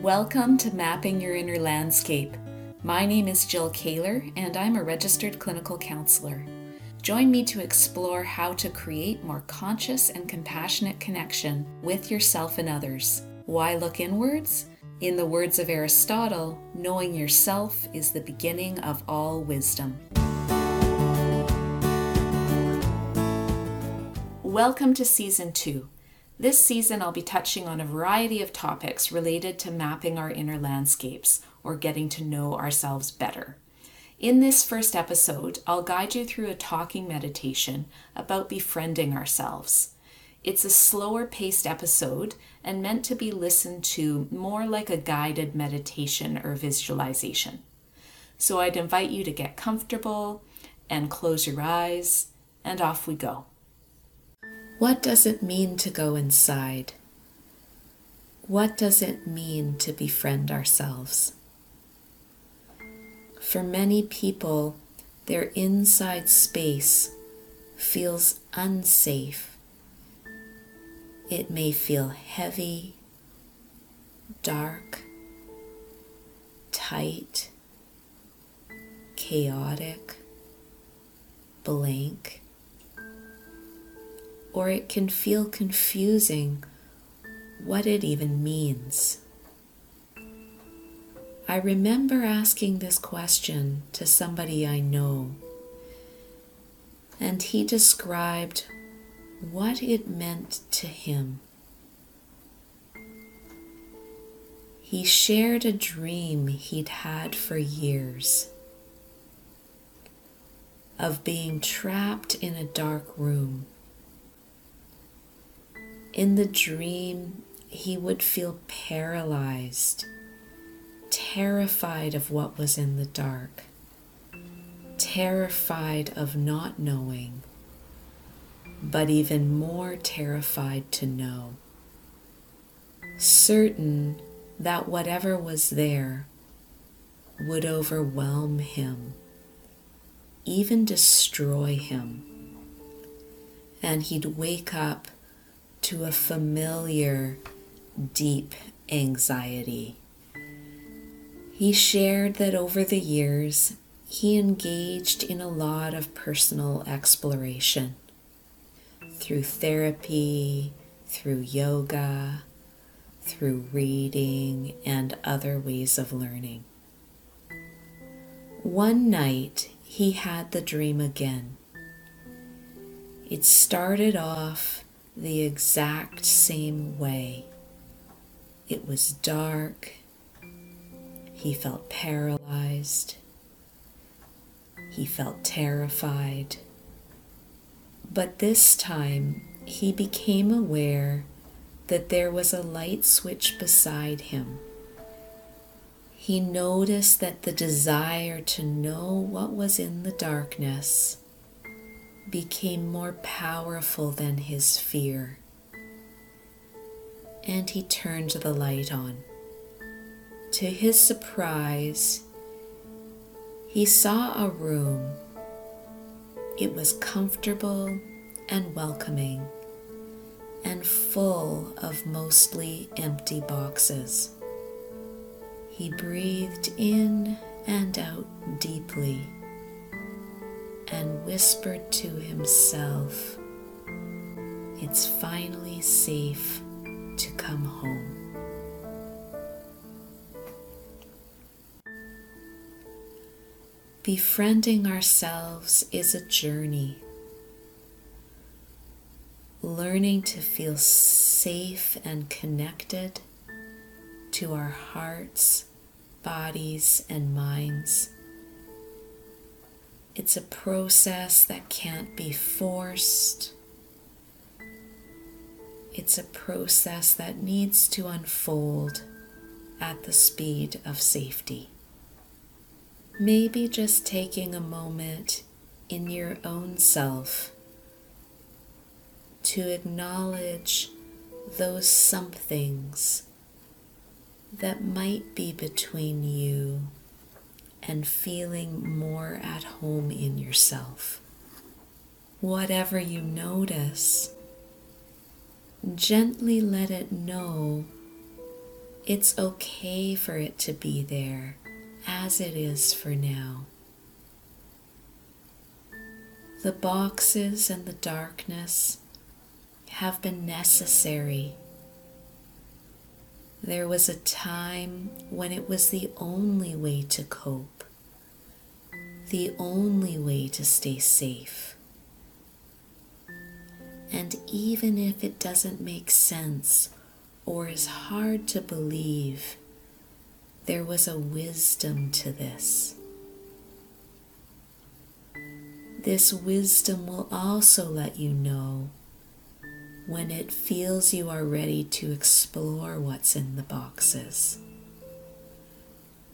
Welcome to Mapping Your Inner Landscape. My name is Jill Kaler, and I'm a registered clinical counselor. Join me to explore how to create more conscious and compassionate connection with yourself and others. Why look inwards? In the words of Aristotle, knowing yourself is the beginning of all wisdom. Welcome to Season 2. This season, I'll be touching on a variety of topics related to mapping our inner landscapes or getting to know ourselves better. In this first episode, I'll guide you through a talking meditation about befriending ourselves. It's a slower paced episode and meant to be listened to more like a guided meditation or visualization. So I'd invite you to get comfortable and close your eyes, and off we go. What does it mean to go inside? What does it mean to befriend ourselves? For many people, their inside space feels unsafe. It may feel heavy, dark, tight, chaotic, blank or it can feel confusing what it even means. I remember asking this question to somebody I know, and he described what it meant to him. He shared a dream he'd had for years of being trapped in a dark room in the dream, he would feel paralyzed, terrified of what was in the dark, terrified of not knowing, but even more terrified to know, certain that whatever was there would overwhelm him, even destroy him, and he'd wake up to a familiar, deep anxiety. He shared that over the years, he engaged in a lot of personal exploration through therapy, through yoga, through reading, and other ways of learning. One night, he had the dream again. It started off the exact same way. It was dark. He felt paralyzed. He felt terrified. But this time he became aware that there was a light switch beside him. He noticed that the desire to know what was in the darkness became more powerful than his fear. And he turned the light on. To his surprise, he saw a room. It was comfortable and welcoming and full of mostly empty boxes. He breathed in and out deeply whispered to himself, It's finally safe to come home. Befriending ourselves is a journey. Learning to feel safe and connected to our hearts, bodies, and minds it's a process that can't be forced. It's a process that needs to unfold at the speed of safety. Maybe just taking a moment in your own self to acknowledge those somethings that might be between you and feeling more at home in yourself. Whatever you notice, gently let it know It's okay for it to be there as it is for now. The boxes and the darkness have been necessary. There was a time when it was the only way to cope, the only way to stay safe. And even if it doesn't make sense or is hard to believe, there was a wisdom to this. This wisdom will also let you know when it feels you are ready to explore what's in the boxes.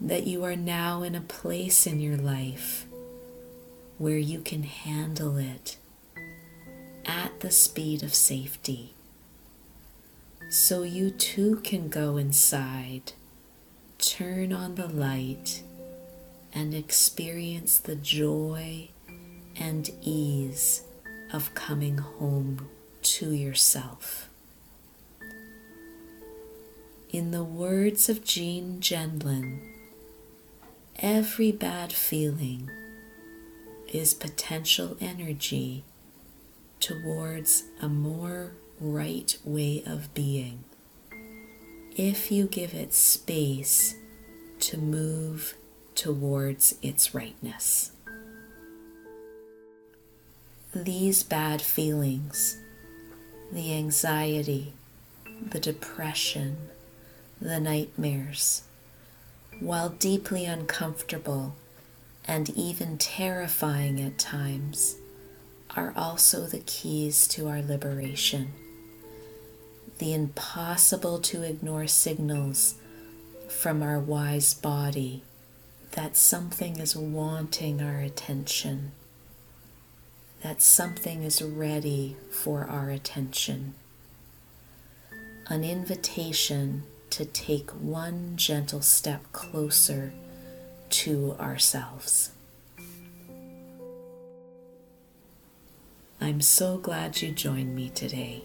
That you are now in a place in your life where you can handle it at the speed of safety. So you too can go inside, turn on the light, and experience the joy and ease of coming home to yourself. In the words of Jean Gendlin, every bad feeling is potential energy towards a more right way of being if you give it space to move towards its rightness. These bad feelings, the anxiety, the depression, the nightmares, while deeply uncomfortable and even terrifying at times, are also the keys to our liberation. The impossible to ignore signals from our wise body that something is wanting our attention, that something is ready for our attention. An invitation to take one gentle step closer to ourselves. I'm so glad you joined me today.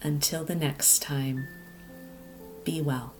Until the next time, be well.